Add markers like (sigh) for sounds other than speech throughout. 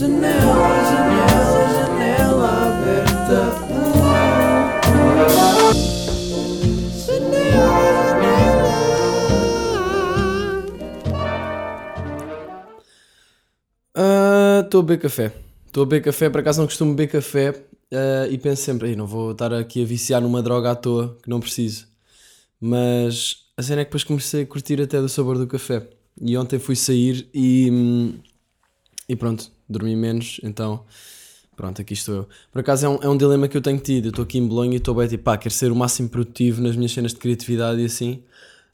Janela, janela, janela aberta. Estou a beber café. Estou a beber café, por acaso não costumo beber café ah, e penso sempre, "Ei, não vou estar aqui a viciar numa droga à toa que não preciso. Mas a cena é que depois comecei a curtir até do sabor do café. E ontem fui sair e, hum, e pronto, dormi menos, então pronto, aqui estou eu. Por acaso é um, é um dilema que eu tenho tido. Eu estou aqui em Bolonha e estou bem tipo, pá, quero ser o máximo produtivo nas minhas cenas de criatividade e assim,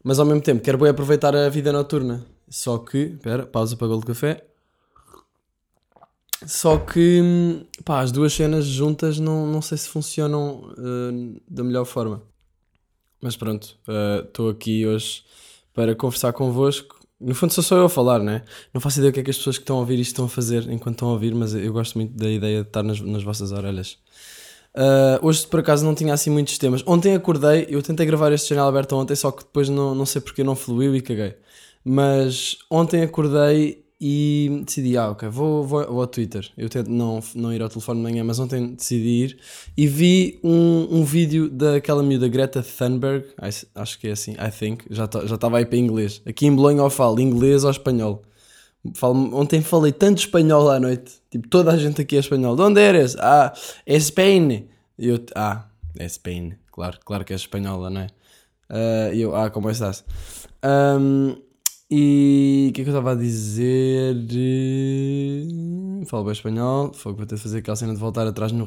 mas ao mesmo tempo quero bem aproveitar a vida noturna. Só que, espera, pausa para golo de café. Só que, pá, as duas cenas juntas não, não sei se funcionam eh, da melhor forma. Mas pronto, eh, estou aqui hoje para conversar convosco. No fundo sou só eu a falar, né? Não faço ideia o que é que as pessoas que estão a ouvir isto estão a fazer enquanto estão a ouvir, mas eu gosto muito da ideia de estar nas, nas vossas orelhas. Uh, hoje por acaso não tinha assim muitos temas. Ontem acordei, eu tentei gravar este canal aberto ontem, só que depois não, não sei porque não fluiu e caguei. Mas ontem acordei e decidi, ah, ok, vou, vou, vou ao Twitter. Eu tento não, não ir ao telefone de manhã, mas ontem decidi ir e vi um, um vídeo daquela miúda Greta Thunberg, acho que é assim, I think, já tá- já estava aí para inglês. Aqui em Bolonha eu falo inglês ou espanhol. Falo- ontem falei tanto espanhol à noite, tipo, toda a gente aqui é espanhol. De onde eres? Ah, é Spain. Eu, ah, é Spain, claro, claro que é espanhola, não é? Ah, E eu, ah, como estás? Ahm, e o que é que eu estava a dizer? Falo bem espanhol, que vou ter de fazer aquela cena de voltar atrás no.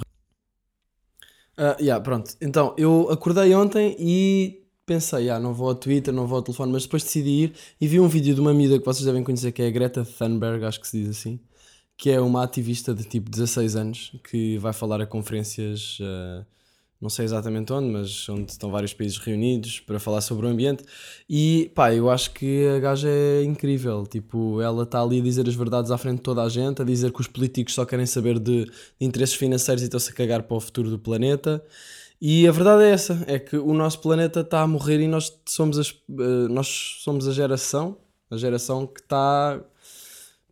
Ah, yeah, pronto. Então, eu acordei ontem e pensei, ah, não vou ao Twitter, não vou ao telefone, mas depois decidi ir e vi um vídeo de uma amiga que vocês devem conhecer, que é a Greta Thunberg, acho que se diz assim, que é uma ativista de tipo 16 anos, que vai falar a conferências, ah, não sei exatamente onde, mas onde estão vários países reunidos para falar sobre o ambiente. E pá, eu acho que a gaja é incrível. Tipo, ela está ali a dizer as verdades à frente de toda a gente, a dizer que os políticos só querem saber de, de interesses financeiros e estão-se a cagar para o futuro do planeta. E a verdade é essa: é que o nosso planeta está a morrer e nós somos, as, eh, nós somos a geração, a geração que está.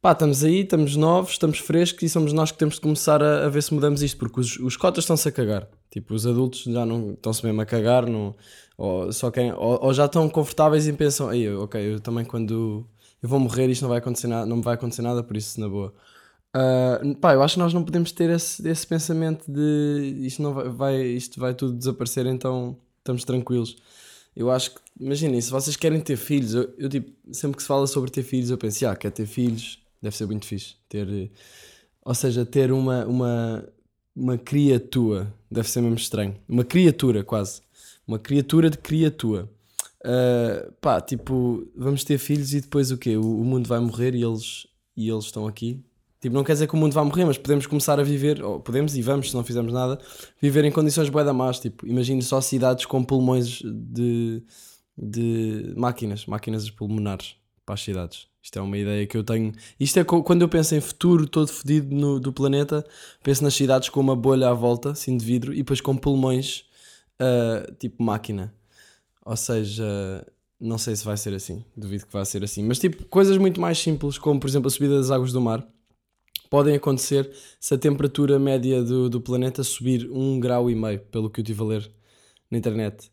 Pá, estamos aí, estamos novos, estamos frescos e somos nós que temos de começar a, a ver se mudamos isto, porque os, os cotas estão-se a cagar. Tipo, os adultos já não estão-se mesmo a cagar, não, ou, só querem, ou, ou já estão confortáveis e pensam, aí, ok, eu também quando eu vou morrer isto não vai acontecer nada, não me vai acontecer nada, por isso na boa. Ah, pá, eu acho que nós não podemos ter esse, esse pensamento de isto, não vai, vai- isto vai tudo desaparecer, então estamos tranquilos. Eu acho que, imaginem, se vocês querem ter filhos, eu, eu, tipo, sempre que se fala sobre ter filhos, eu penso, ah, quer ter filhos, deve ser muito fixe. Ter, ou seja, ter uma, uma, uma criatura, deve ser mesmo estranho. Uma criatura, quase. Uma criatura de criatura. Ah, pá, tipo, vamos ter filhos e depois o quê? O, o mundo vai morrer e eles, e eles estão aqui. Tipo, não quer dizer que o mundo vai morrer, mas podemos começar a viver, ou podemos e vamos, se não fizermos nada, viver em condições bué da más. Tipo, imagine só cidades com pulmões de, de máquinas, máquinas pulmonares para as cidades. Isto é uma ideia que eu tenho. Isto é quando eu penso em futuro todo fodido no, do planeta, penso nas cidades com uma bolha à volta, assim de vidro, e depois com pulmões ah, tipo máquina. Ou seja, não sei se vai ser assim. Duvido que vai ser assim. Mas tipo, coisas muito mais simples, como por exemplo a subida das águas do mar, podem acontecer se a temperatura média do, do planeta subir um grau e meio, pelo que eu estive a ler na internet.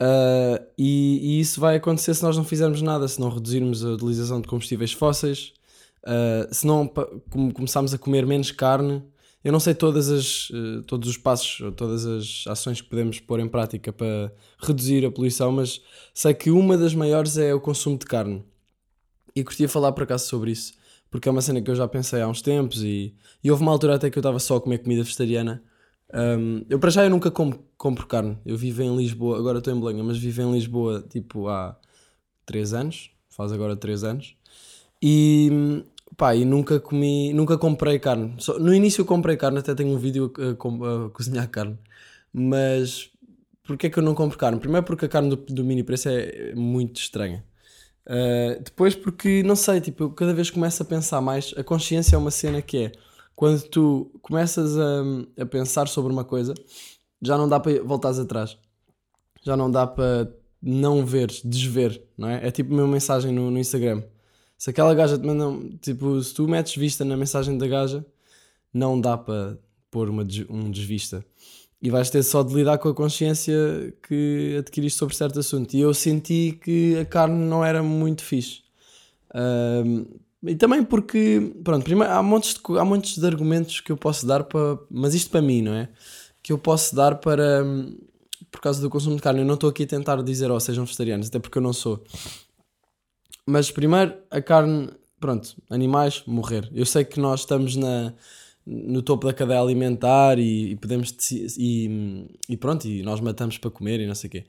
Ah, e, e isso vai acontecer se nós não fizermos nada, se não reduzirmos a utilização de combustíveis fósseis, ah, se não começarmos a comer menos carne. Eu não sei todas as, eh, todos os passos, todas as ações que podemos pôr em prática para reduzir a poluição, mas sei que uma das maiores é o consumo de carne. E curtia falar por acaso sobre isso, porque é uma cena que eu já pensei há uns tempos e, e houve uma altura até que eu estava só a comer comida vegetariana. Um, eu para já eu nunca compro carne. Eu vivo em Lisboa, agora estou em Belém, mas vivo em Lisboa tipo há 3 anos, faz agora 3 anos. E pá, e nunca comi, nunca comprei carne. Só- no início eu comprei carne, até tenho um vídeo a, a a cozinhar carne. Mas porquê é que eu não compro carne? Primeiro porque a carne do, do mini preço é muito estranha. Uh, depois porque, não sei, tipo, eu cada vez começo a pensar mais, a consciência é uma cena que é, quando tu começas a, a pensar sobre uma coisa, já não dá para voltares atrás. Já não dá para não veres, desver, não é? É tipo a minha mensagem no, no Instagram. Se aquela gaja te manda, um- tipo, se tu metes vista na mensagem da gaja, não dá para pôr uma, um desvista. E vais ter só de lidar com a consciência que adquiriste sobre certo assunto. E eu senti que a carne não era muito fixe. Ahm, e também porque, pronto, primeiro há montes, de, há montes de argumentos que eu posso dar para. Mas isto para mim, não é? Que eu posso dar para. Por causa do consumo de carne. Eu não estou aqui a tentar dizer, oh, sejam vegetarianos, até porque eu não sou. Mas primeiro, a carne, pronto, animais, morrer. Eu sei que nós estamos na, no topo da cadeia alimentar e, e podemos e, e pronto, e nós matamos para comer e não sei o quê.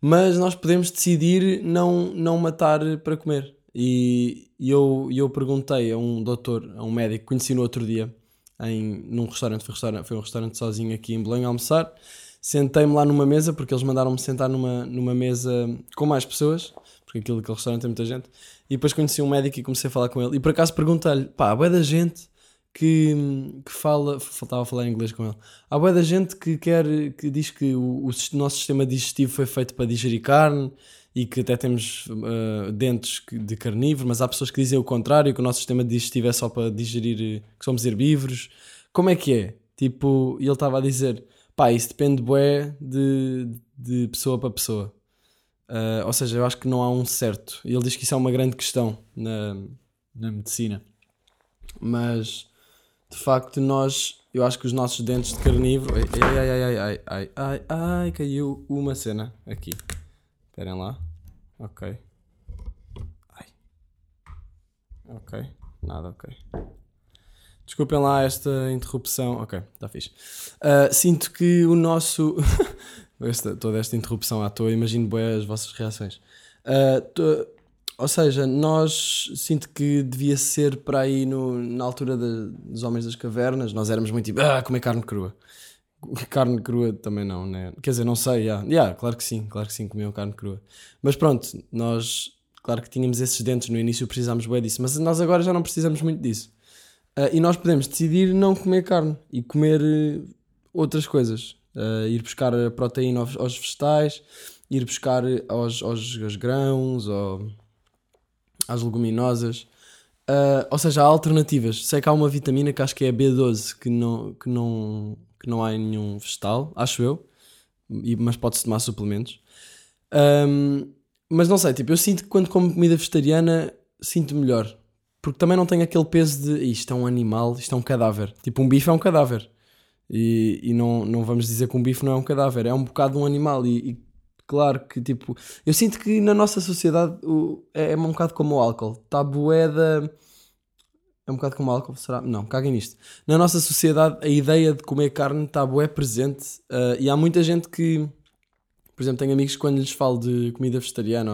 Mas nós podemos decidir não, não matar para comer. E, eu, eu perguntei a um doutor, a um médico que conheci no outro dia, em, num restaurante, foi, restaurante, foi um restaurante sozinho aqui em Belém a almoçar. Sentei-me lá numa mesa, porque eles mandaram-me sentar numa, numa mesa com mais pessoas, porque aquilo, aquele restaurante tem muita gente. E depois conheci um médico e comecei a falar com ele. E por acaso perguntei-lhe: pá, há bué da gente que, que fala. Faltava falar inglês com ele. Há bué da gente que quer. que diz que o, o nosso sistema digestivo foi feito para digerir carne e que até temos ah, dentes de carnívoro, mas há pessoas que dizem o contrário, que o nosso sistema digestivo é só para digerir. eh, que somos herbívoros. Como é que é? Tipo, ele estava a dizer: pá, isso depende bué de, de pessoa para pessoa. Uh, ou seja, eu acho que não há um certo. Ele diz que isso é uma grande questão na, na medicina. Mas, de facto, nós... Eu acho que os nossos dentes de carnívoro... Ai, ai, ai, ai, ai, ai, ai, ai, caiu uma cena aqui. Esperem lá. Ok. Ai. Ok. Nada, ok. Desculpem lá esta interrupção. Ok, está fixe. Uh, sinto que o nosso... (laughs) esta, toda esta interrupção à toa, imagino bem as vossas reações. Uh, ou seja, nós sinto que devia ser para aí no, na altura de- dos Homens das Cavernas, nós éramos muito tipo, ah, comer carne crua. (laughs) Carne crua também não, né? Quer dizer, não sei, yeah. Yeah, claro que sim, claro que sim, comiam carne crua. Mas pronto, nós, claro que tínhamos esses dentes no início, precisámos bem disso, mas nós agora já não precisamos muito disso. Uh, e nós podemos decidir não comer carne e comer eh, outras coisas. Uh, ir buscar proteína aos, aos vegetais, ir buscar aos, aos, aos grãos, ou às leguminosas. Uh, ou seja, há alternativas. Sei que há uma vitamina que acho que é a B12 que não, que não, que não há em nenhum vegetal, acho eu, e, mas pode-se tomar suplementos. Um, mas não sei, tipo, eu sinto que quando como comida vegetariana sinto melhor. Porque também não tenho aquele peso de "Ih, isto é um animal, isto é um cadáver. Tipo, um bife é um cadáver. E, e não, não vamos dizer que um bife não é um cadáver, é um bocado um animal. E, e claro que, tipo, eu sinto que na nossa sociedade o, é, é um bocado como o álcool. Está boeda. É um bocado como o álcool, será? Não, caguem nisto. Na nossa sociedade, a ideia de comer carne está bué presente. ah, e há muita gente que, por exemplo, tenho amigos que quando lhes falo de comida vegetariana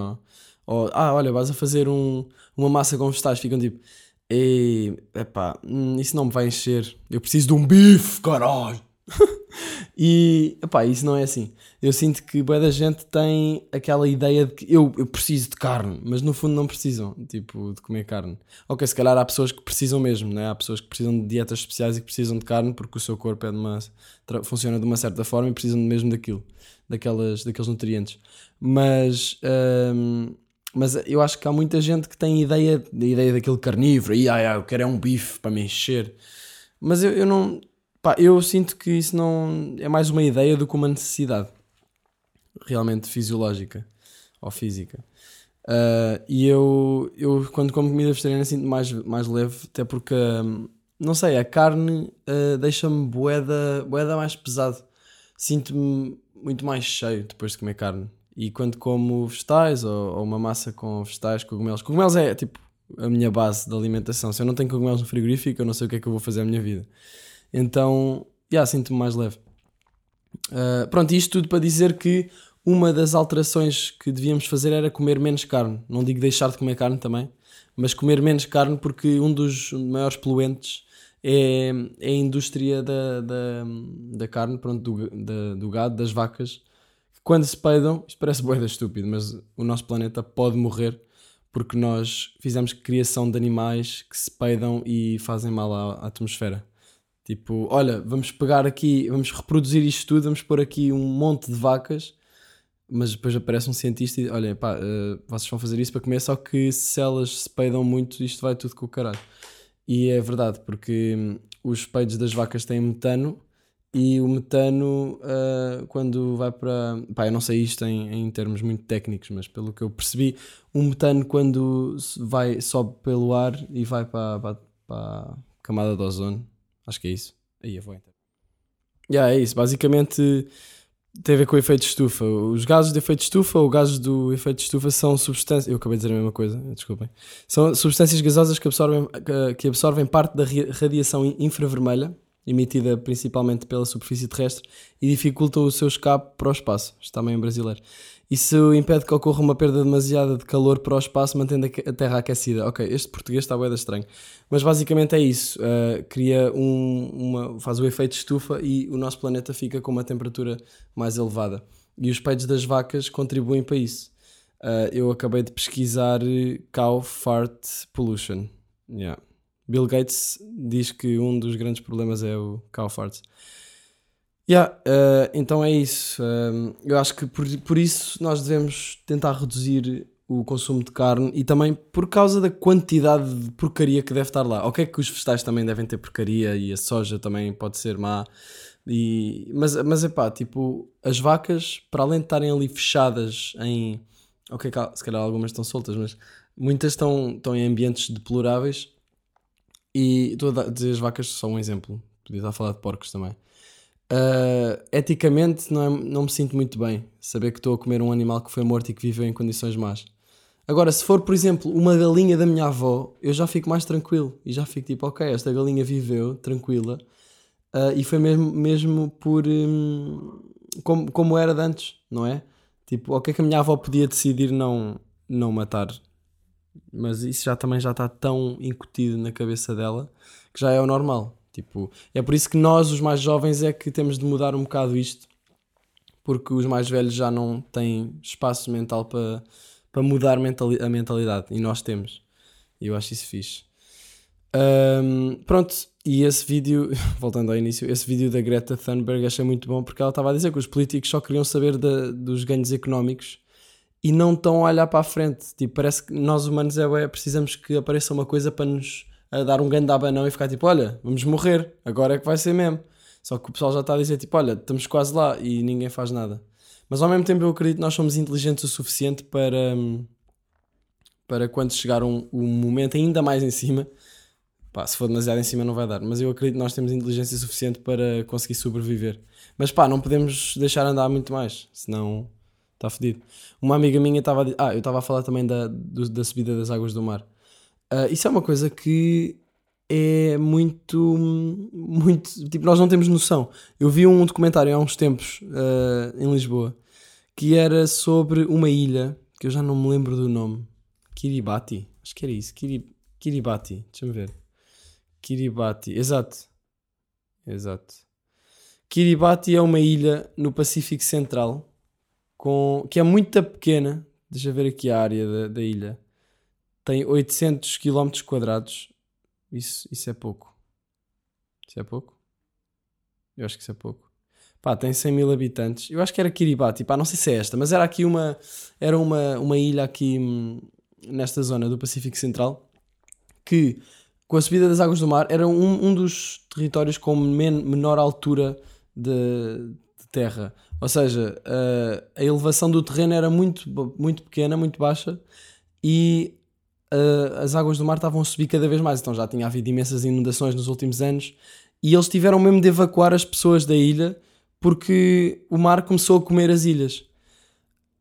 ou, ou ah, olha, vais a fazer um, uma massa com vegetais, ficam tipo, ei, epá, hum, isso não me vai encher. Eu preciso de um bife, caralho. (laughs) (laughs) e, epá, isso não é assim. Eu sinto que boa da gente tem aquela ideia de que eu, eu preciso de carne, mas no fundo não precisam, tipo, de comer carne. Ok, se calhar há pessoas que precisam mesmo, né? Há pessoas que precisam de dietas especiais e que precisam de carne porque o seu corpo é de uma, funciona de uma certa forma e precisam mesmo daquilo, daquelas, daqueles nutrientes. Mas, hum, mas eu acho que há muita gente que tem ideia, a ideia daquele carnívoro, e ah, ah, eu quero é um bife para me encher. Mas eu, eu não, pá, eu sinto que isso não é mais uma ideia do que uma necessidade realmente fisiológica ou física. Ah, e eu, eu, quando como comida vegetariana, sinto mais, mais leve, até porque, hum, não sei, a carne ah, deixa-me boeda, boeda mais pesado. Sinto-me muito mais cheio depois de comer carne. E quando como vegetais ou, ou uma massa com vegetais, cogumelos, cogumelos é tipo a minha base de alimentação. Se eu não tenho cogumelos no frigorífico, eu não sei o que é que eu vou fazer a minha vida. Então, já sinto-me mais leve. Uh, pronto, isto tudo para dizer que uma das alterações que devíamos fazer era comer menos carne. Não digo deixar de comer carne também, mas comer menos carne porque um dos maiores poluentes é, é a indústria da, da, da carne, pronto, do, da- do gado, das vacas. Quando se peidam, isto parece boeda estúpido, mas o nosso planeta pode morrer porque nós fizemos criação de animais que se peidam e fazem mal à, à atmosfera. Tipo, olha, vamos pegar aqui, vamos reproduzir isto tudo, vamos pôr aqui um monte de vacas, mas depois aparece um cientista e olha, pá, eh, vocês vão fazer isso para comer, só que se elas se peidam muito, isto vai tudo com o caralho. E é verdade, porque hum, os peidos das vacas têm metano e o metano, uh, quando vai para. Pá, eu não sei isto em, em, termos muito técnicos, mas pelo que eu percebi, o metano, quando vai, sobe pelo ar e vai para, para, para a camada de ozono, acho que é isso. Aí eu vou então. Yeah, é isso. Basicamente tem a ver com o efeito de estufa. Os gases de efeito de estufa ou gases do efeito de estufa são substâncias. Eu acabei de dizer a mesma coisa, desculpem. São substâncias gasosas que absorvem, que absorvem parte da radiação infravermelha emitida principalmente pela superfície terrestre, e dificulta o seu escape para o espaço. Está também em brasileiro. Isso impede que ocorra uma perda demasiada de calor para o espaço, mantendo a Terra aquecida. Ok, este português está bem estranho. Mas basicamente é isso. Uh, cria um, uma, faz o efeito estufa e o nosso planeta fica com uma temperatura mais elevada. E os peitos das vacas contribuem para isso. Uh, eu acabei de pesquisar cow fart pollution. Yeah. Bill Gates diz que um dos grandes problemas é o cow farts. Yeah, uh, então é isso. Uh, eu acho que por, por isso nós devemos tentar reduzir o consumo de carne e também por causa da quantidade de porcaria que deve estar lá. Ok, que os vegetais também devem ter porcaria e a soja também pode ser má. E, mas, mas é pá, tipo, as vacas, para além de estarem ali fechadas em. Ok, se calhar algumas estão soltas, mas muitas estão, estão em ambientes deploráveis e estou a dizer as vacas só um exemplo. Podia estar a falar de porcos também. Uh, eticamente não, é, não me sinto muito bem saber que estou a comer um animal que foi morto e que viveu em condições más. Agora, se for, por exemplo, uma galinha da minha avó, eu já fico mais tranquilo e já fico tipo, ok, esta galinha viveu tranquila uh, e foi mesmo, mesmo por um, como, como era de antes, não é? Tipo, ok, que a minha avó podia decidir não, não matar mas isso já também já está tão incutido na cabeça dela que já é o normal. Tipo, é por isso que nós, os mais jovens, é que temos de mudar um bocado isto, porque os mais velhos já não têm espaço mental para, para mudar mentali a mentalidade e nós temos. E eu acho isso fixe. Um, pronto, e esse vídeo, (laughs) voltando ao início, esse vídeo da Greta Thunberg achei muito bom porque ela estava a dizer que os políticos só queriam saber de, dos ganhos económicos e não estão a olhar para a frente. Tipo, parece que nós humanos é, é precisamos que apareça uma coisa para nos dar um grande abanão e ficar tipo, olha, vamos morrer, agora é que vai ser mesmo. Só que o pessoal já está a dizer tipo, olha, estamos quase lá e ninguém faz nada. Mas ao mesmo tempo eu acredito que nós somos inteligentes o suficiente para, para quando chegar um, um momento ainda mais em cima, pá, se for demasiado em cima não vai dar, mas eu acredito que nós temos inteligência suficiente para conseguir sobreviver. Mas pá, não podemos deixar andar muito mais, senão Está fedido. Uma amiga minha estava a Ah, eu estava a falar também da, do, da subida das águas do mar. Uh, isso é uma coisa que é muito, muito. Tipo, nós não temos noção. Eu vi um documentário há uns tempos uh, em Lisboa que era sobre uma ilha que eu já não me lembro do nome. Kiribati. Acho que era isso. Kiri, Kiribati. Deixa-me ver. Kiribati. Exato. Exato. Kiribati é uma ilha no Pacífico Central com, que é muito pequena. Deixa ver aqui a área da, da ilha. Tem 800 km quadrados. Isso, isso é pouco. Isso é pouco? Eu acho que isso é pouco. Pá, tem 100 mil habitantes. Eu acho que era Kiribati. Pá, não sei se é esta, mas era aqui uma, era uma, uma ilha aqui hum, nesta zona do Pacífico Central que com a subida das águas do mar era um, um dos territórios com men menor altura de, de terra. Ou seja, a, a elevação do terreno era muito, muito pequena, muito baixa e as águas do mar estavam a subir cada vez mais. Então já tinha havido imensas inundações nos últimos anos e eles tiveram mesmo de evacuar as pessoas da ilha porque o mar começou a comer as ilhas.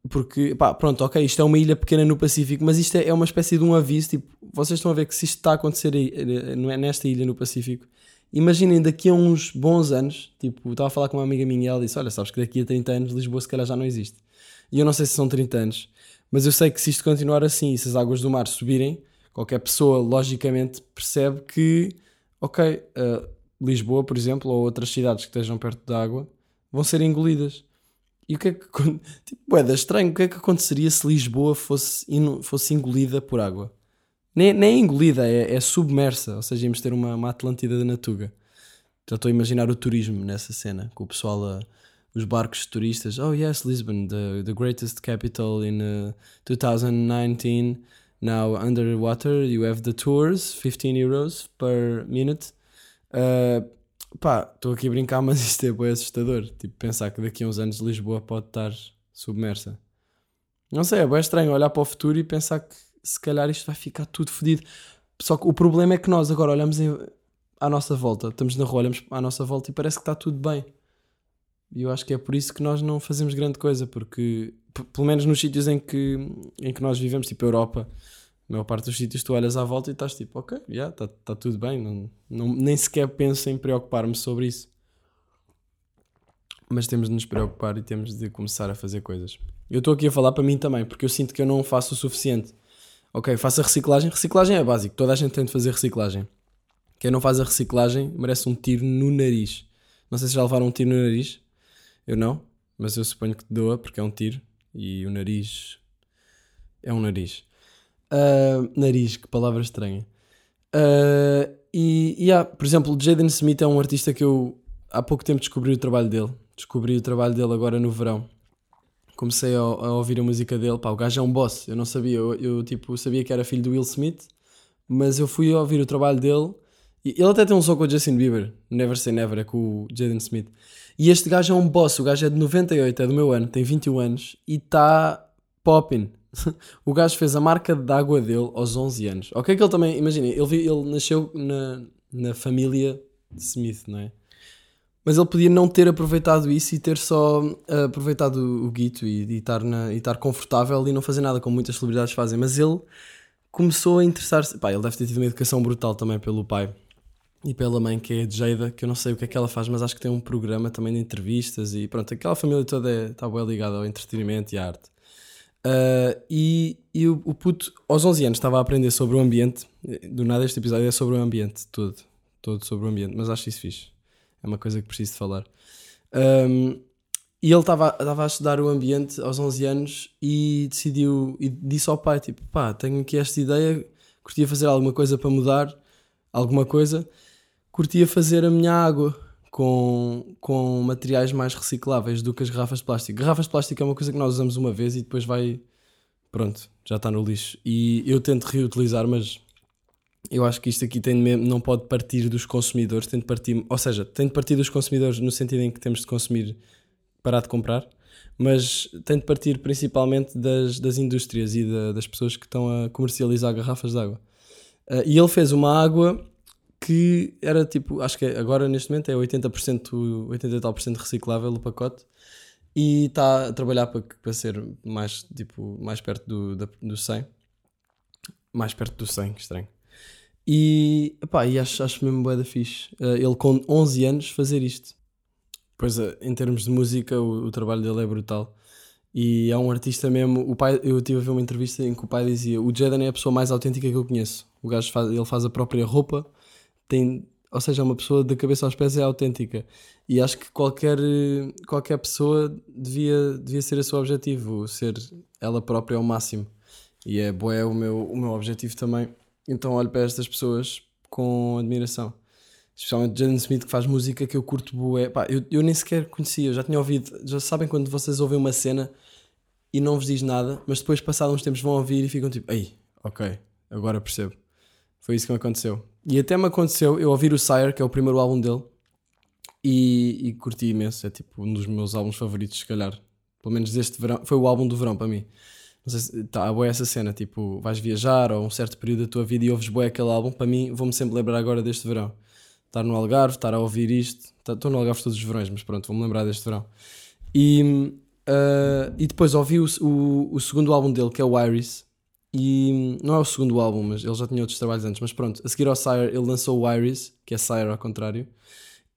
Porque, pá, pronto, ok, isto é uma ilha pequena no Pacífico, mas isto é, é uma espécie de um aviso. Tipo, vocês estão a ver que se isto está a acontecer aí, eh, nesta ilha no Pacífico, imaginem daqui a uns bons anos, tipo, estava a falar com uma amiga minha e ela disse: Olha, sabes que daqui a 30 anos Lisboa se calhar já não existe. E eu não sei se são 30 anos, mas eu sei que se isto continuar assim e se as águas do mar subirem, qualquer pessoa logicamente percebe que, ok, uh, Lisboa, por exemplo, ou outras cidades que estejam perto da água vão ser engolidas. E o que é que. (laughs) Tipo, é estranho, o que é que aconteceria se Lisboa fosse, fosse engolida por água? Nem, nem é engolida, é, é submersa. Ou seja, íamos ter uma, uma Atlântida da Natuga. Já estou a imaginar o turismo nessa cena, com o pessoal a, os barcos turistas. Oh yes, Lisbon, the, the greatest capital in uh, 2019. Now underwater, you have the tours, 15 euros per minute. Uh, pá, estou aqui a brincar, (laughs) mas isto é bem assustador. Tipo, pensar que daqui a uns anos Lisboa pode estar submersa. Não sei, é bem estranho olhar para o futuro e pensar que se calhar isto vai ficar tudo fodido. Só que o problema é que nós agora olhamos em- à nossa volta, estamos na rua, olhamos à nossa volta e parece que está tudo bem. E eu acho que é por isso que nós não fazemos grande coisa, porque pelo menos nos sítios em que, em que nós vivemos, tipo Europa, a maior parte dos sítios tu olhas à volta e estás tipo, ok, já, está tá tudo bem, não, não, nem sequer penso em preocupar-me sobre isso. Mas temos de nos preocupar e temos de começar a fazer coisas. Eu estou aqui a falar para mim também, porque eu sinto que eu não faço o suficiente. Ok, faço a reciclagem. Reciclagem é básico, toda a gente tem de fazer reciclagem. Quem não faz a reciclagem merece um tiro no nariz. Não sei se já levaram um tiro no nariz. Eu não, mas eu suponho que te doa porque é um tiro e o nariz é um nariz. Ah, nariz, que palavra estranha. Ah, e, e há, por exemplo, Jaden Smith é um artista que eu há pouco tempo descobri o trabalho dele. Descobri o trabalho dele agora no verão. Comecei a, a ouvir a música dele. Pá, o gajo é um boss. Eu não sabia. Eu, eu, tipo, sabia que era filho do Will Smith, mas eu fui ouvir o trabalho dele. E ele até tem um som com o Justin Bieber. Never Say Never, é com o Jaden Smith. E este gajo é um boss. O gajo é de 98, é do meu ano, tem 21 anos e está popping. (laughs) o gajo fez a marca de água dele aos 11 anos. Ok, que ele também, imagina, ele, ele nasceu na, na família Smith, não é? Mas ele podia não ter aproveitado isso e ter só ah, aproveitado o, o guito e, estar e estar confortável e não fazer nada como muitas celebridades fazem. Mas ele começou a interessar-se. Pá, ele deve ter tido uma educação brutal também pelo pai e pela mãe, que é Jada, que eu não sei o que é que ela faz, mas acho que tem um programa também de entrevistas e pronto, aquela família toda é- está bem ligada ao entretenimento e à arte. Ah, e e o, o puto, aos 11 anos, estava a aprender sobre o ambiente. Do nada, este episódio é sobre o ambiente, todo. Todo sobre o ambiente, mas acho isso fixe. É uma coisa que preciso de falar. Um, e ele estava a estudar o ambiente aos 11 anos e decidiu, e disse ao pai: tipo, pá, tenho aqui esta ideia, curtia fazer alguma coisa para mudar, alguma coisa. Curtia fazer a minha água com, com materiais mais recicláveis do que as garrafas de plástico. Garrafas de plástico é uma coisa que nós usamos uma vez e depois vai. Pronto, já está no lixo. E eu tento reutilizar, mas eu acho que isto aqui tem mesmo- não pode partir dos consumidores, tem de partir, ou seja, tem de partir dos consumidores no sentido em que temos de consumir, parar de comprar, mas tem de partir principalmente das, das indústrias e da- das pessoas que estão a comercializar garrafas de água. Ah, e ele fez uma água que era tipo, acho que agora neste momento é 80%, 80 e tal por cento reciclável o pacote e está a trabalhar para, para ser mais, tipo, mais perto do, da- do 100. Mais perto do 100, que estranho. E, epá, e acho, acho mesmo bué da fixe. eh, ele com 11 anos fazer isto. Pois, eh, em termos de música, o, o trabalho dele é brutal. E é um artista mesmo. O pai, eu tive a ver uma entrevista em que o pai dizia: O Jaden é a pessoa mais autêntica que eu conheço. O gajo faz, ele faz a própria roupa, tem, ou seja, uma pessoa da cabeça aos pés é autêntica. E acho que qualquer, qualquer pessoa devia, devia ser o objetivo, ser ela própria ao máximo. E é bué o meu, o meu objetivo também. Então olho para estas pessoas com admiração. Especialmente Jaden Smith que faz música que eu curto bué. Pá, eu, eu nem sequer conhecia, já tinha ouvido. Já sabem quando vocês ouvem uma cena e não vos diz nada, mas depois passados uns tempos vão ouvir e ficam tipo, ei, ok, agora percebo. Foi isso que me aconteceu. E até me aconteceu eu ouvir o Sire, que é o primeiro álbum dele, e, e curti imenso. É tipo um dos meus álbuns favoritos, se calhar. Pelo menos deste verão. Foi o álbum do verão para mim. Não sei se está boa essa cena, tipo, vais viajar ou um certo período da tua vida e ouves boé aquele álbum. Para mim, vou-me sempre lembrar agora deste verão. Estar no Algarve, estar a ouvir isto. Tá- Estou no Algarve todos os verões, mas pronto, vou-me lembrar deste verão. E, ah, e depois ouvi o, o, o segundo álbum dele, que é o Iris. E não é o segundo álbum, mas ele já tinha outros trabalhos antes. Mas pronto, a seguir ao Sire, ele lançou o Iris, que é Sire ao contrário.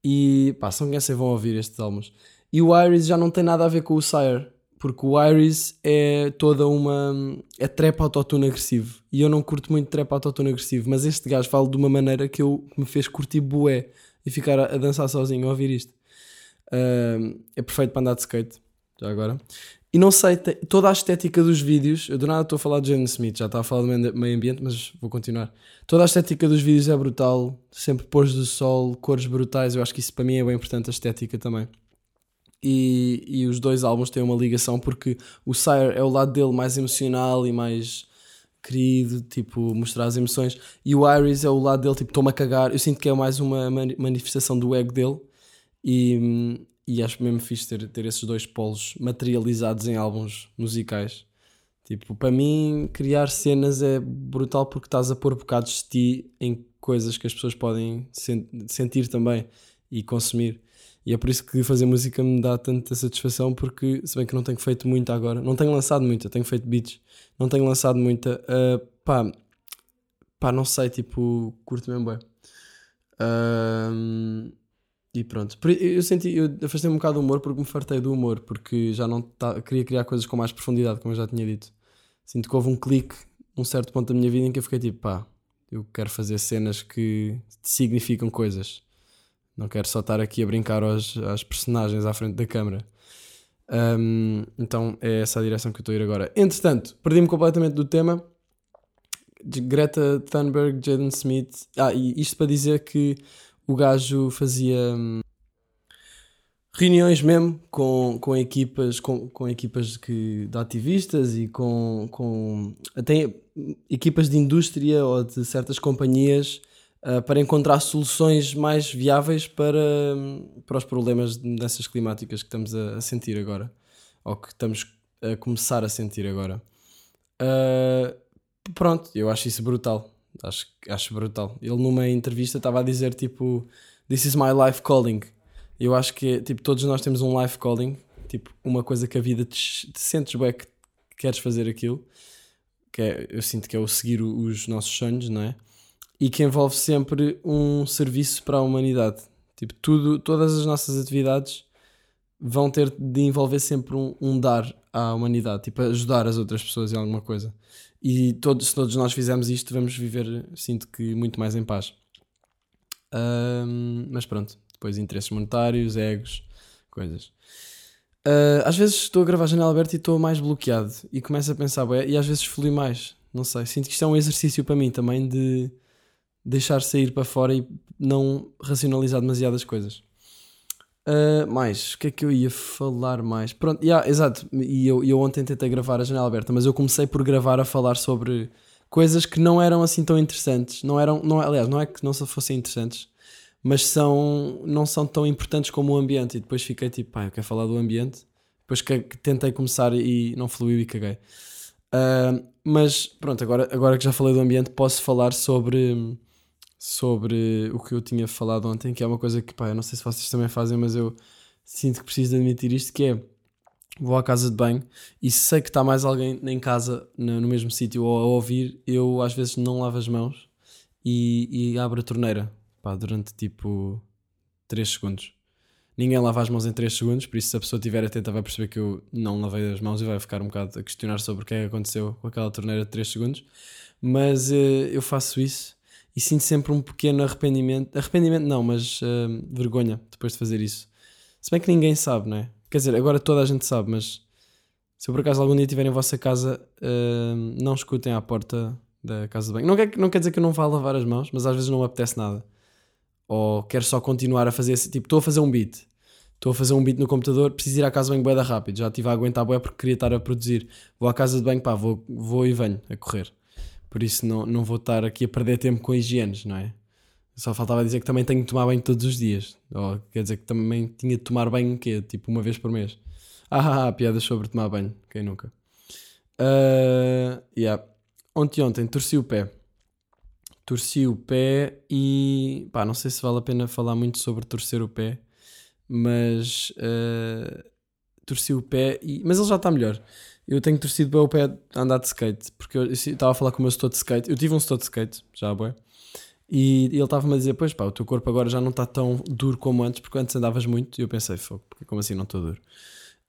E pá, se não conhecem, vão ouvir estes álbuns. E o Iris já não tem nada a ver com o Sire, porque o Iris é toda uma. é trap autotune agressivo. E eu não curto muito trap autotune agressivo, mas este gajo fala de uma maneira que, eu, me fez curtir bué e ficar a, a dançar sozinho a ouvir isto. Ahm, é perfeito para andar de skate, já agora. E não sei, toda a estética dos vídeos, eu do nada estou a falar de Jaden Smith, já estava a falar do meio ambiente, mas vou continuar. Toda a estética dos vídeos é brutal, sempre pôres do sol, cores brutais, eu acho que isso para mim é bem importante, a estética também. E, e os dois álbuns têm uma ligação porque o Sire é o lado dele mais emocional e mais querido, tipo, mostrar as emoções. E o Iris é o lado dele, tipo, estou-me a cagar. Eu sinto que é mais uma mani- manifestação do ego dele. E, e acho mesmo fixe ter, ter esses dois polos materializados em álbuns musicais. Tipo, para mim, criar cenas é brutal porque estás a pôr bocados de ti em coisas que as pessoas podem sen- sentir também e consumir. E é por isso que fazer música me dá tanta satisfação, porque se bem que não tenho feito muita agora, não tenho lançado muita, tenho feito beats, não tenho lançado muita, ah, pá, pá, não sei, tipo, curto mesmo bem. Ahm, e pronto, eu senti, eu afastei um bocado do humor porque me fartei do humor, porque já não tá, queria criar coisas com mais profundidade, como eu já tinha dito. Sinto que houve um clique, um certo ponto da minha vida em que eu fiquei tipo, pá, eu quero fazer cenas que significam coisas. Não quero só estar aqui a brincar aos, às personagens à frente da câmara. Ahm, então é essa a direção que eu estou a ir agora. Entretanto, perdi-me completamente do tema. Greta Thunberg, Jaden Smith. Ah, e isto para dizer que o gajo fazia hum, reuniões mesmo com, com equipas com, com equipas que, de ativistas e com, com até equipas de indústria ou de certas companhias ah, para encontrar soluções mais viáveis para, hum, para os problemas de mudanças climáticas que estamos a, a sentir agora ou que estamos a começar a sentir agora. Ah, pronto, eu acho isso brutal. Acho, acho brutal. Ele numa entrevista estava a dizer tipo This is my life calling. Eu acho que tipo, todos nós temos um life calling, tipo, uma coisa que a vida te, te sentes bem que queres fazer aquilo. Que é, eu sinto que é o seguir os nossos sonhos, não é? E que envolve sempre um serviço para a humanidade. Tipo, tudo, todas as nossas atividades vão ter de envolver sempre um, um dar à humanidade, tipo, ajudar as outras pessoas em alguma coisa. E todos, se todos nós fizermos isto, vamos viver, sinto que, muito mais em paz. Ahm, mas pronto, depois interesses monetários, egos, coisas. Ah, às vezes estou a gravar a janela aberta e estou mais bloqueado e começo a pensar, bué, e às vezes flui mais. Não sei, sinto que isto é um exercício para mim também de deixar sair para fora e não racionalizar demasiadas coisas. Ah, mais, o que é que eu ia falar mais? Pronto, yeah, exato. E eu, eu ontem tentei gravar a janela aberta, mas eu comecei por gravar a falar sobre coisas que não eram assim tão interessantes. Não eram, não, aliás, não é que não se fossem interessantes, mas são, não são tão importantes como o ambiente. E depois fiquei tipo, pá, eu quero falar do ambiente. Depois que, que tentei começar e não fluiu e caguei. Ah, mas pronto, agora, agora que já falei do ambiente, posso falar sobre sobre o que eu tinha falado ontem, que é uma coisa que, pá, eu não sei se vocês também fazem, mas eu sinto que preciso de admitir isto, que é, vou à casa de banho e se sei que está mais alguém em casa, no, no mesmo sítio, ou a ouvir, eu às vezes não lavo as mãos e, e abro a torneira, pá, durante tipo 3 segundos. Ninguém lava as mãos em 3 segundos, por isso se a pessoa estiver atenta vai perceber que eu não lavei as mãos e vai ficar um bocado a questionar sobre o que é que aconteceu com aquela torneira de 3 segundos. Mas eh, eu faço isso e sinto sempre um pequeno arrependimento. Arrependimento não, mas eh, vergonha depois de fazer isso. Se bem que ninguém sabe, não é? Quer dizer, agora toda a gente sabe, mas se eu por acaso algum dia estiver em vossa casa, eh, não escutem à porta da casa de banho. Não quer, não quer dizer que eu não vá lavar as mãos, mas às vezes não me apetece nada. Ou quero só continuar a fazer esse tipo, estou a fazer um beat. Estou a fazer um beat no computador, preciso ir à casa de banho bué da rápido. Já estive a aguentar bué porque queria estar a produzir. Vou à casa de banho, pá, vou, vou e venho a correr. Por isso não, não vou estar aqui a perder tempo com higienes, não é? Só faltava dizer que também tenho que tomar banho todos os dias. Ou quer dizer que também tinha de tomar banho o quê? Tipo uma vez por mês. (laughs) Ah, piadas sobre tomar banho. Quem nunca? Uh, yeah. Ontem, ontem, torci o pé. Torci o pé e pá, não sei se vale a pena falar muito sobre torcer o pé, mas uh, torci o pé, e, mas ele já está melhor. Eu tenho torcido bem o pé a andar de skate, porque eu estava a falar com o meu setor de skate. Eu tive um setor de skate, já bué, e, ele estava-me a dizer: Pois pá, o teu corpo agora já não está tão duro como antes, porque antes andavas muito. E eu pensei: Fogo, porque como assim não estou duro?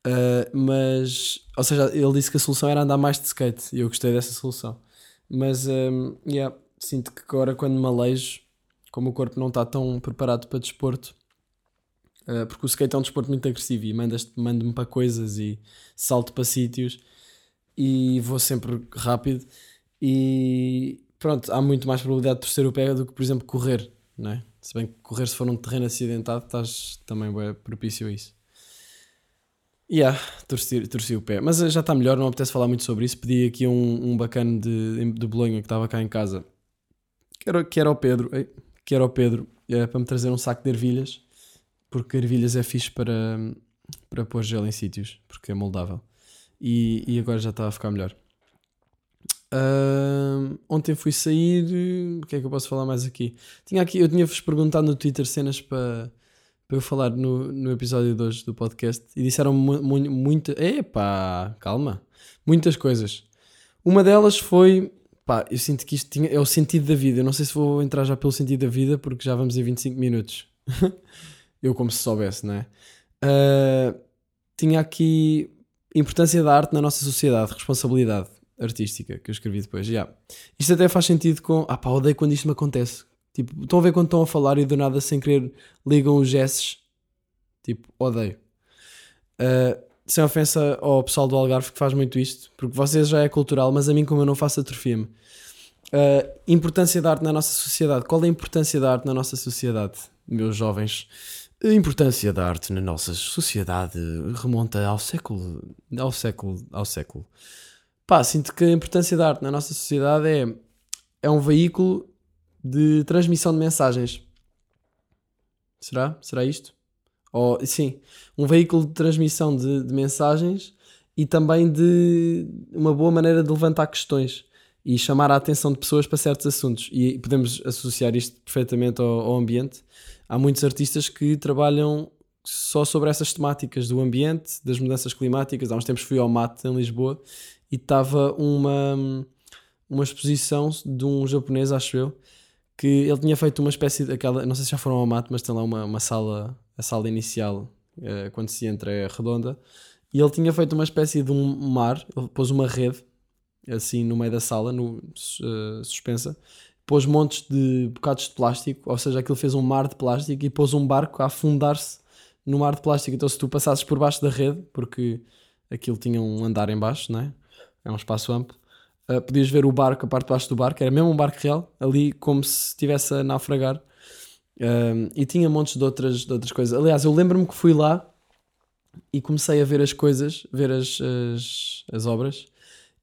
Uh, mas, ou seja, ele disse que a solução era andar mais de skate, e eu gostei dessa solução. Mas, um, yeah, sinto que agora quando me aleijo, como o corpo não está tão preparado para desporto, uh, porque o skate é um desporto muito agressivo e mando-me para coisas e salto para sítios e vou sempre rápido e pronto, há muito mais probabilidade de torcer o pé do que, por exemplo, correr, não é? Se bem que correr se for num terreno acidentado, estás também bem propício a isso. Yeah, torci, torci o pé. Mas eh, já está melhor, não apetece falar muito sobre isso. Pedi aqui um, um bacana de, de Bolonha que estava cá em casa, que era, que era o Pedro, que era o Pedro, eh, para me trazer um saco de ervilhas, porque ervilhas é fixe para, para pôr gel em sítios, porque é moldável. E, e agora já está a ficar melhor. Ahm, ontem fui sair. O que é que eu posso falar mais aqui? Tinha aqui eu tinha-vos perguntado no Twitter cenas para, para eu falar no, no episódio de hoje do podcast e disseram mu mu muita. Epá, calma. Muitas coisas. Uma delas foi. Pá, eu sinto que isto tinha, é o sentido da vida. Eu não sei se vou entrar já pelo sentido da vida porque já vamos em 25 minutos. (laughs) eu, como se soubesse, não é? Ah, tinha aqui importância da arte na nossa sociedade, responsabilidade artística que eu escrevi depois. Yeah. Isto até faz sentido com. Ah, pá, odeio quando isto me acontece. Tipo, estão a ver quando estão a falar e do nada, sem querer, ligam os gestos. Tipo, odeio. Uh, sem ofensa ao pessoal do Algarve que faz muito isto, porque vocês já é cultural, mas a mim, como eu não faço, atrofia-me. Uh, importância da arte na nossa sociedade. Qual é a importância da arte na nossa sociedade, meus jovens? A importância da arte na nossa sociedade remonta ao século. ao século. ao século. Pá, sinto que a importância da arte na nossa sociedade é, é um veículo de transmissão de mensagens. Será? Será isto? Ou, sim, um veículo de transmissão de, de mensagens e também de uma boa maneira de levantar questões e chamar a atenção de pessoas para certos assuntos. E podemos associar isto perfeitamente ao, ao ambiente. Há muitos artistas que trabalham só sobre essas temáticas do ambiente, das mudanças climáticas. Há uns tempos fui ao MAT em Lisboa e estava uma, uma exposição de um japonês, acho eu, que ele tinha feito uma espécie de aquela, não sei se já foram ao MAT, mas tem lá uma, uma sala, a sala inicial, eh, quando se entra é redonda, e ele tinha feito uma espécie de um mar, ele pôs uma rede, assim, no meio da sala, no, uh, suspensa, pôs montes de bocados de plástico, ou seja, aquilo fez um mar de plástico e pôs um barco a afundar-se no mar de plástico. Então, se tu passasses por baixo da rede, porque aquilo tinha um andar em baixo, não é? É um espaço amplo. Uh, podias ver o barco, a parte de baixo do barco, era mesmo um barco real, ali como se estivesse a naufragar. Uh, e tinha montes de outras, de outras coisas. Aliás, eu lembro-me que fui lá e comecei a ver as coisas, ver as, as, as obras,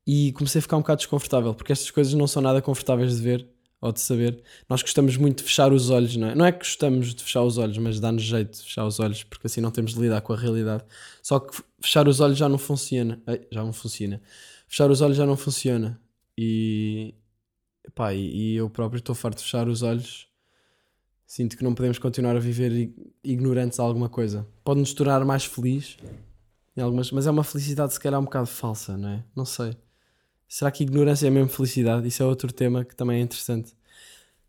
e comecei a ficar um bocado desconfortável, porque estas coisas não são nada confortáveis de ver ou de saber. Nós gostamos muito de fechar os olhos, não é? Não é que gostamos de fechar os olhos, mas dá-nos jeito de fechar os olhos, porque assim não temos de lidar com a realidade. Só que fechar os olhos já não funciona. Já não funciona fechar os olhos já não funciona. E, pá, e, e eu próprio estou farto de fechar os olhos. Sinto que não podemos continuar a viver ignorantes a alguma coisa. Pode-nos tornar mais feliz, em algumas, mas é uma felicidade se calhar um bocado falsa, não é? Não sei. Será que ignorância é mesmo felicidade? Isso é outro tema que também é interessante.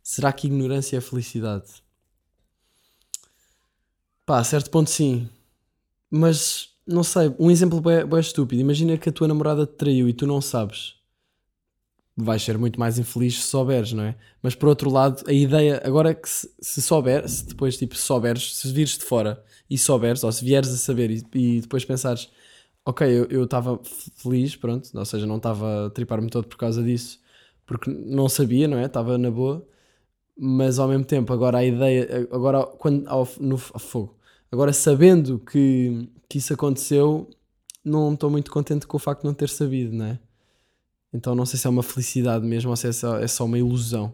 Será que ignorância é felicidade? Pá, a certo ponto sim. Mas não sei, um exemplo bem, bem estúpido. Imagina que a tua namorada te traiu e tu não sabes. Vais ser muito mais infeliz se souberes, não é? Mas por outro lado, a ideia, agora que se, se se depois tipo souberes, se vires de fora e souberes, ou se vieres a saber e, e depois pensares, ok, eu estava feliz, pronto, ou seja, não estava a tripar-me todo por causa disso, porque não sabia, não é? Estava na boa, mas ao mesmo tempo, agora a ideia, agora quando ao, no ao fogo, agora sabendo que que isso aconteceu, não estou muito contente com o facto de não ter sabido, não é? Então não sei se é uma felicidade mesmo ou se é só, é só uma ilusão.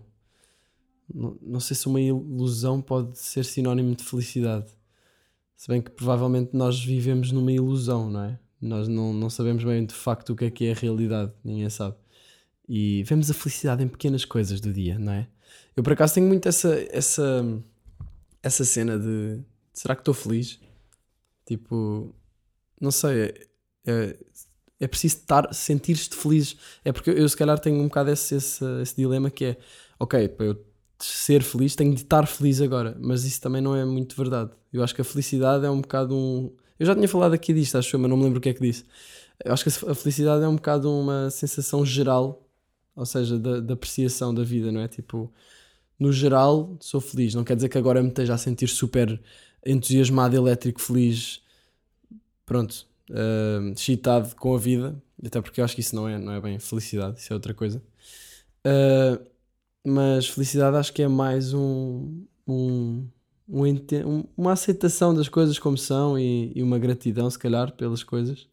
Não, não sei se uma ilusão pode ser sinónimo de felicidade. Se bem que provavelmente nós vivemos numa ilusão, não é? Nós não, não sabemos bem de facto o que é que é a realidade, ninguém sabe. E vemos a felicidade em pequenas coisas do dia, não é? Eu por acaso tenho muito essa, essa, essa cena de será que estou feliz? Tipo, não sei, é, é, é preciso estar, sentir-te feliz. É porque eu, se calhar tenho um bocado esse, esse, esse dilema que é, ok, para eu ser feliz tenho de estar feliz agora, mas isso também não é muito verdade. Eu acho que a felicidade é um bocado um. Eu já tinha falado aqui disto, acho eu, mas não me lembro o que é que disse. Eu acho que a felicidade é um bocado uma sensação geral, ou seja, da, apreciação da vida, não é? Tipo, no geral, sou feliz. Não quer dizer que agora me esteja a sentir super entusiasmado, elétrico, feliz, pronto, uh, excitado com a vida, até porque eu acho que isso não é, não é bem felicidade, isso é outra coisa. Uh, mas felicidade acho que é mais um, um, um um- uma aceitação das coisas como são e, e uma gratidão, se calhar, pelas coisas.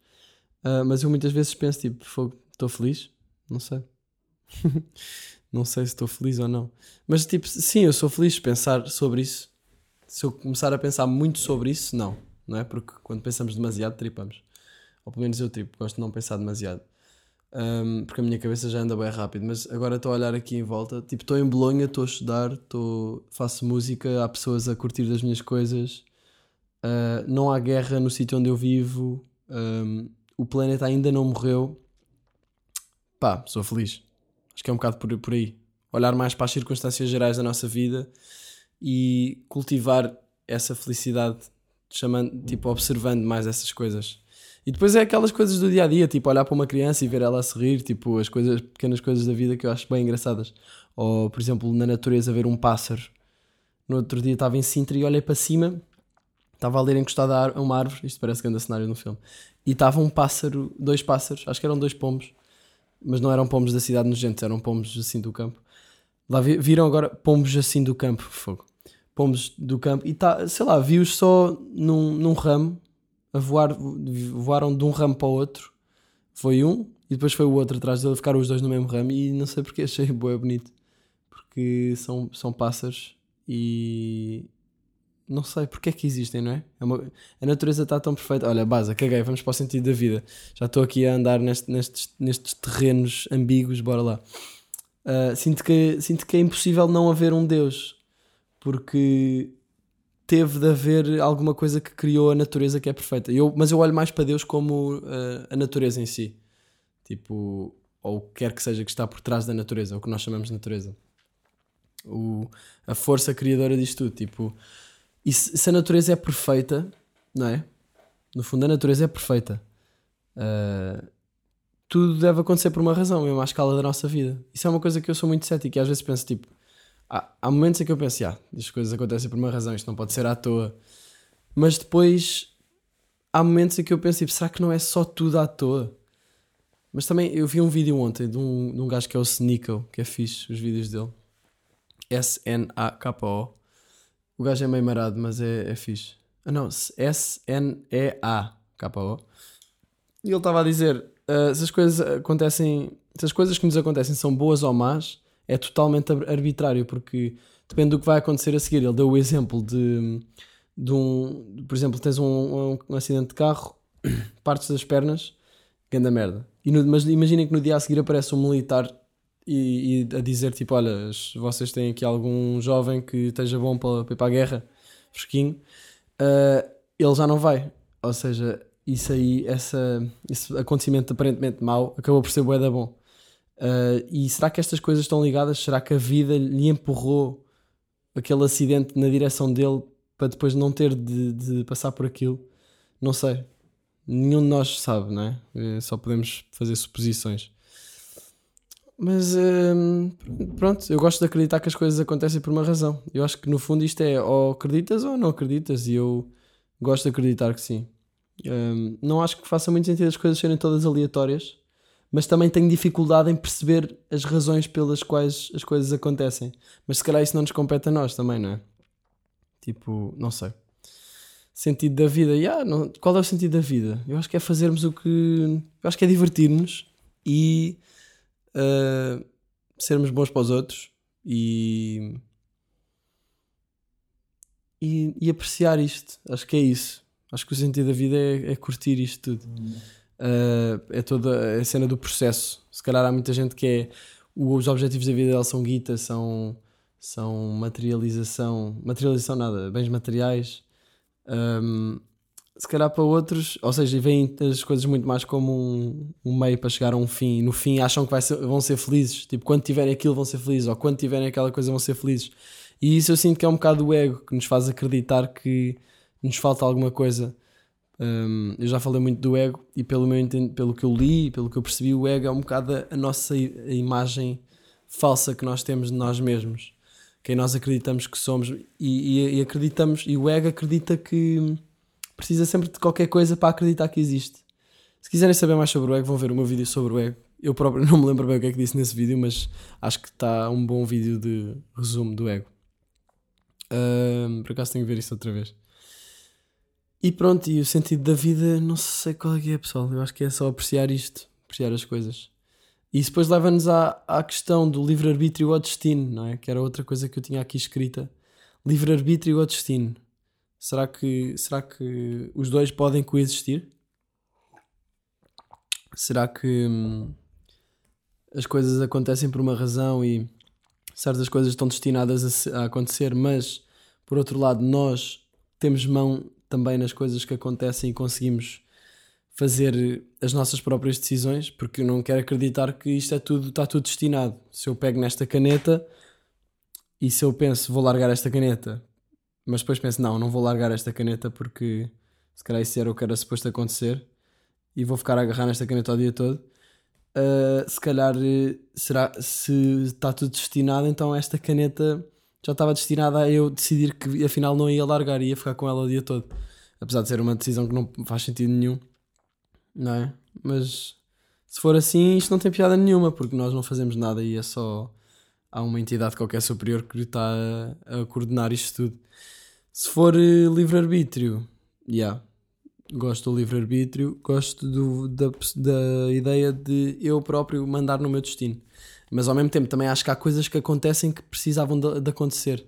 Ah, mas eu muitas vezes penso, tipo, "Fogo, estou feliz? Não sei. (laughs) não sei se estou feliz ou não. Mas, tipo, sim, eu sou feliz de pensar sobre isso. Se eu começar a pensar muito sobre isso, não. Não é? Porque quando pensamos demasiado, tripamos. Ou pelo menos eu tripo, gosto de não pensar demasiado. Um, porque a minha cabeça já anda bem rápido, mas agora estou a olhar aqui em volta. Tipo, estou em Bolonha, estou a estudar, estou faço música, há pessoas a curtir das minhas coisas. Uh, não há guerra no sítio onde eu vivo. Um, o planeta ainda não morreu. Pá, sou feliz. Acho que é um bocado por, por aí. Olhar mais para as circunstâncias gerais da nossa vida e cultivar essa felicidade, chamando, tipo, observando mais essas coisas. E depois é aquelas coisas do dia a dia, tipo olhar para uma criança e ver ela a sorrir, tipo as coisas, pequenas coisas da vida que eu acho bem engraçadas. Ou, por exemplo, na natureza ver um pássaro. No outro dia estava em Sintra e olhei para cima, estava a ler encostado a uma árvore, isto parece grande cenário no filme, e estava um pássaro, dois pássaros, acho que eram dois pombos, mas não eram pombos da cidade nojentes, eram pombos assim do campo. Lá vi- viram agora pombos assim do campo, fogo. Pombos do campo, e tá, sei lá, vi-os só num, num ramo, a voar, voaram de um ramo para o outro. Foi um e depois foi o outro atrás dele, ficaram os dois no mesmo ramo e não sei porque (laughs) achei boa bonito. Porque são, são pássaros e não sei porque é que existem, não é? É uma- a natureza está tão perfeita. Olha, base, caguei, vamos para o sentido da vida. Já estou aqui a andar neste- nestes, nestes terrenos ambíguos, bora lá. Ah, sinto, que, sinto que é impossível não haver um Deus, porque teve de haver alguma coisa que criou a natureza que é perfeita. Eu, mas eu olho mais para Deus como uh, a natureza em si. Tipo, ou o que quer que seja que está por trás da natureza, o que nós chamamos de natureza. O, a força criadora disto tudo. Tipo, e se, se a natureza é perfeita, não é? No fundo, a natureza é perfeita. Uh, tudo deve acontecer por uma razão, mesmo à escala da nossa vida. Isso é uma coisa que eu sou muito cético e às vezes penso, tipo, há, há momentos em que eu penso, ah, as coisas acontecem por uma razão, isto não pode ser à toa. Mas depois há momentos em que eu penso, tipo, será que não é só tudo à toa? Mas também eu vi um vídeo ontem de um, de um gajo que é o Sneeko, que é fixe, os vídeos dele. S-N-A-K-O. O gajo é meio marado, mas é, é fixe. Ah não, S-N-E-A-K-O. E ele estava a dizer, ah, se as coisas acontecem, se as coisas que nos acontecem são boas ou más, é totalmente ar- arbitrário, porque depende do que vai acontecer a seguir. Ele deu o exemplo de, de um, por exemplo, tens um, um, um acidente de carro, (coughs) partes das pernas, ganda merda. E no- mas imaginem que no dia a seguir aparece um militar e, e a dizer tipo, olha, vocês têm aqui algum jovem que esteja bom para, para ir para a guerra, fresquinho, Ah, ele já não vai. Ou seja, isso aí, essa, esse acontecimento aparentemente mau, acabou por ser bué da bom. Uh, e será que estas coisas estão ligadas? Será que a vida lhe empurrou aquele acidente na direção dele para depois não ter de, de passar por aquilo? Não sei. Nenhum de nós sabe, não é? Eh, Só podemos fazer suposições. Mas hum, pronto, eu gosto de acreditar que as coisas acontecem por uma razão. Eu acho que no fundo isto é ou acreditas ou não acreditas, e eu gosto de acreditar que sim. Hum, não acho que faça muito sentido as coisas serem todas aleatórias, mas também tenho dificuldade em perceber as razões pelas quais as coisas acontecem. Mas se calhar isso não nos compete a nós também, não é? Tipo, não sei. Sentido da vida. Yeah, não- qual é o sentido da vida? Eu acho que é fazermos o que. Eu acho que é divertir-nos e uh, sermos bons para os outros e, e, e apreciar isto. Acho que é isso. Acho que o sentido da vida é, é curtir isto tudo. Uh, é toda a cena do processo. Se calhar há muita gente que é. Os objetivos da vida dela são guita, são, são materialização. Materialização nada, bens materiais. Um, se calhar para outros, ou seja, veem as coisas muito mais como um, um meio para chegar a um fim. E no fim acham que ser- vão ser felizes. Tipo, quando tiverem aquilo vão ser felizes, ou quando tiverem aquela coisa vão ser felizes. E isso eu sinto que é um bocado o ego que nos faz acreditar que nos falta alguma coisa. Um, eu já falei muito do ego e pelo, meu, pelo que eu li, pelo que eu percebi, o ego é um bocado a, nossa a imagem falsa que nós temos de nós mesmos. Quem nós acreditamos que somos e, e- e acreditamos, e o ego acredita que precisa sempre de qualquer coisa para acreditar que existe. Se quiserem saber mais sobre o ego, vão ver o meu vídeo sobre o ego. Eu próprio (laughs) não me lembro bem o que é que disse nesse vídeo, mas acho que está um bom vídeo de resumo do ego. Ahm, por acaso tenho que ver isso outra vez. E pronto, e o sentido da vida, não sei qual é que é, pessoal. Eu acho que é só apreciar isto, apreciar as coisas. E isso depois leva-nos à, à questão do livre-arbítrio ou destino, não é? Que era outra coisa que eu tinha aqui escrita. Livre-arbítrio ou destino. Será que, será que os dois podem coexistir? Será que hum, as coisas acontecem por uma razão e certas coisas estão destinadas a, a acontecer, mas por outro lado, nós temos mão também nas coisas que acontecem e conseguimos fazer as nossas próprias decisões, porque eu não quero acreditar que isto é tudo, está tudo destinado. Se eu pego nesta caneta e se eu penso, vou largar esta caneta, mas depois penso, não, não vou largar esta caneta porque se calhar isso era o que era suposto acontecer e vou ficar a agarrar nesta caneta o dia todo. Uh, se calhar eh, será se está tudo destinado, então esta caneta já estava destinada a eu decidir que afinal não ia largar, ia ficar com ela o dia todo. Apesar de ser uma decisão que não faz sentido nenhum, não é? Mas se for assim, isto não tem piada nenhuma, porque nós não fazemos nada e é só há uma entidade qualquer superior que está a, a coordenar isto tudo. Se for eh, livre-arbítrio, yeah, gosto do livre-arbítrio, gosto do- da, da ideia de eu próprio mandar no meu destino. Mas ao mesmo tempo também acho que há coisas que acontecem que precisavam de, de acontecer.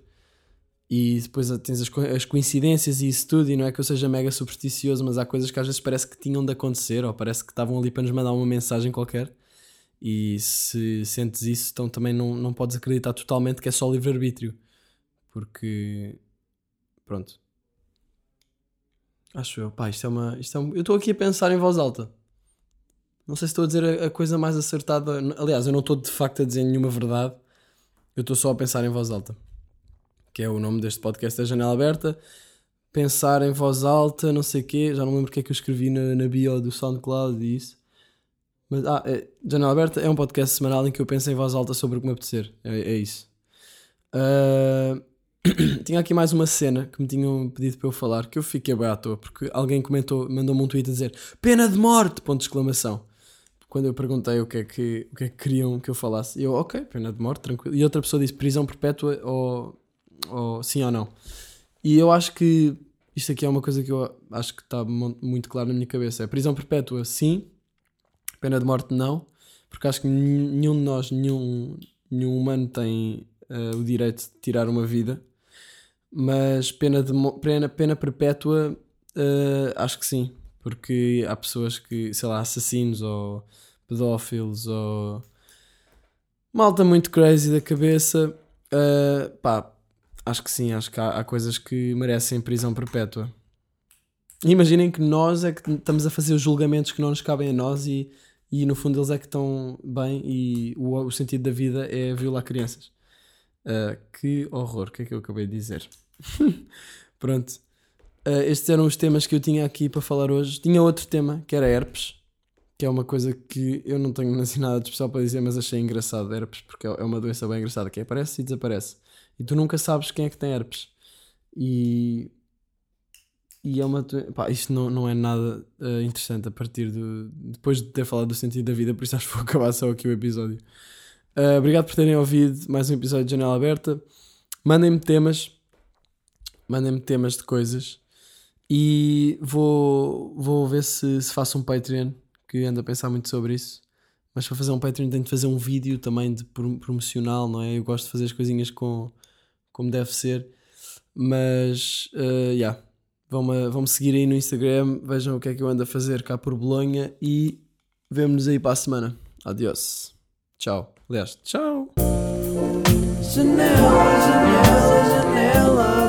E depois tens as, as coincidências e isso tudo, e não é que eu seja mega supersticioso, mas há coisas que às vezes parece que tinham de acontecer, ou parece que estavam ali para nos mandar uma mensagem qualquer. E se sentes isso, então também não, não podes acreditar totalmente que é só livre-arbítrio. Porque. Pronto. Acho eu. Pá, isto é uma. Isto é um- eu estou aqui a pensar em voz alta. Não sei se estou a dizer a, coisa mais acertada. Aliás, eu não estou de facto a dizer nenhuma verdade. Eu estou só a pensar em voz alta. Que é o nome deste podcast da Janela Aberta. Pensar em voz alta, não sei o quê. Já não lembro o que é que eu escrevi na, na bio do SoundCloud e isso. Mas, ah, é, Janela Aberta é um podcast semanal em que eu penso em voz alta sobre o que me apetecer. É, é isso. Ah, (clears throat) tinha aqui mais uma cena que me tinham pedido para eu falar que eu fiquei bem à toa porque alguém comentou, mandou-me um tweet a dizer pena de morte! Ponto de exclamação. Quando eu perguntei o que é que, o que, é que queriam que eu falasse, eu, ok, pena de morte, tranquilo. E outra pessoa disse prisão perpétua ou, ou sim ou não. E eu acho que isto aqui é uma coisa que eu acho que está mu- muito claro na minha cabeça: é prisão perpétua, sim, pena de morte, não, porque acho que nenhum de nós, nenhum, nenhum humano tem eh, o direito de tirar uma vida, mas pena, de, pena, pena perpétua, eh, acho que sim, porque há pessoas que, sei lá, assassinos ou pedófilos ou malta muito crazy da cabeça, eh, pá, acho que sim, acho que há, há coisas que merecem prisão perpétua. Imaginem que nós é que estamos a fazer os julgamentos que não nos cabem a nós e, e no fundo eles é que estão bem e o, o sentido da vida é violar crianças. Ah, que horror, o que é que eu acabei de dizer? (laughs) Pronto. Ah, estes eram os temas que eu tinha aqui para falar hoje. Tinha outro tema que era herpes, que é uma coisa que eu não tenho (laughs) assim nada de especial para dizer, mas achei engraçado herpes, porque é uma doença bem engraçada que aparece e desaparece. E tu nunca sabes quem é que tem herpes. E e é uma. Pá, isto não, não é nada eh, interessante a partir do. Depois de ter falado do sentido da vida, por isso acho que vou (laughs) acabar só aqui o episódio. Eh, obrigado por terem ouvido mais um episódio de Janela Aberta. Mandem-me temas. Mandem-me temas de coisas. E vou, vou ver se, se faço um Patreon, que ando a pensar muito sobre isso. Mas para fazer um Patreon tenho de fazer um vídeo também de prom- promocional, não é? Eu gosto de fazer as coisinhas com, como deve ser. Mas, eh, yeah. Vão-me vão seguir aí no Instagram, vejam o que é que eu ando a fazer cá por Bolonha e vemo-nos aí para a semana. Adiós. Tchau. Aliás, tchau. Janela, janela, janela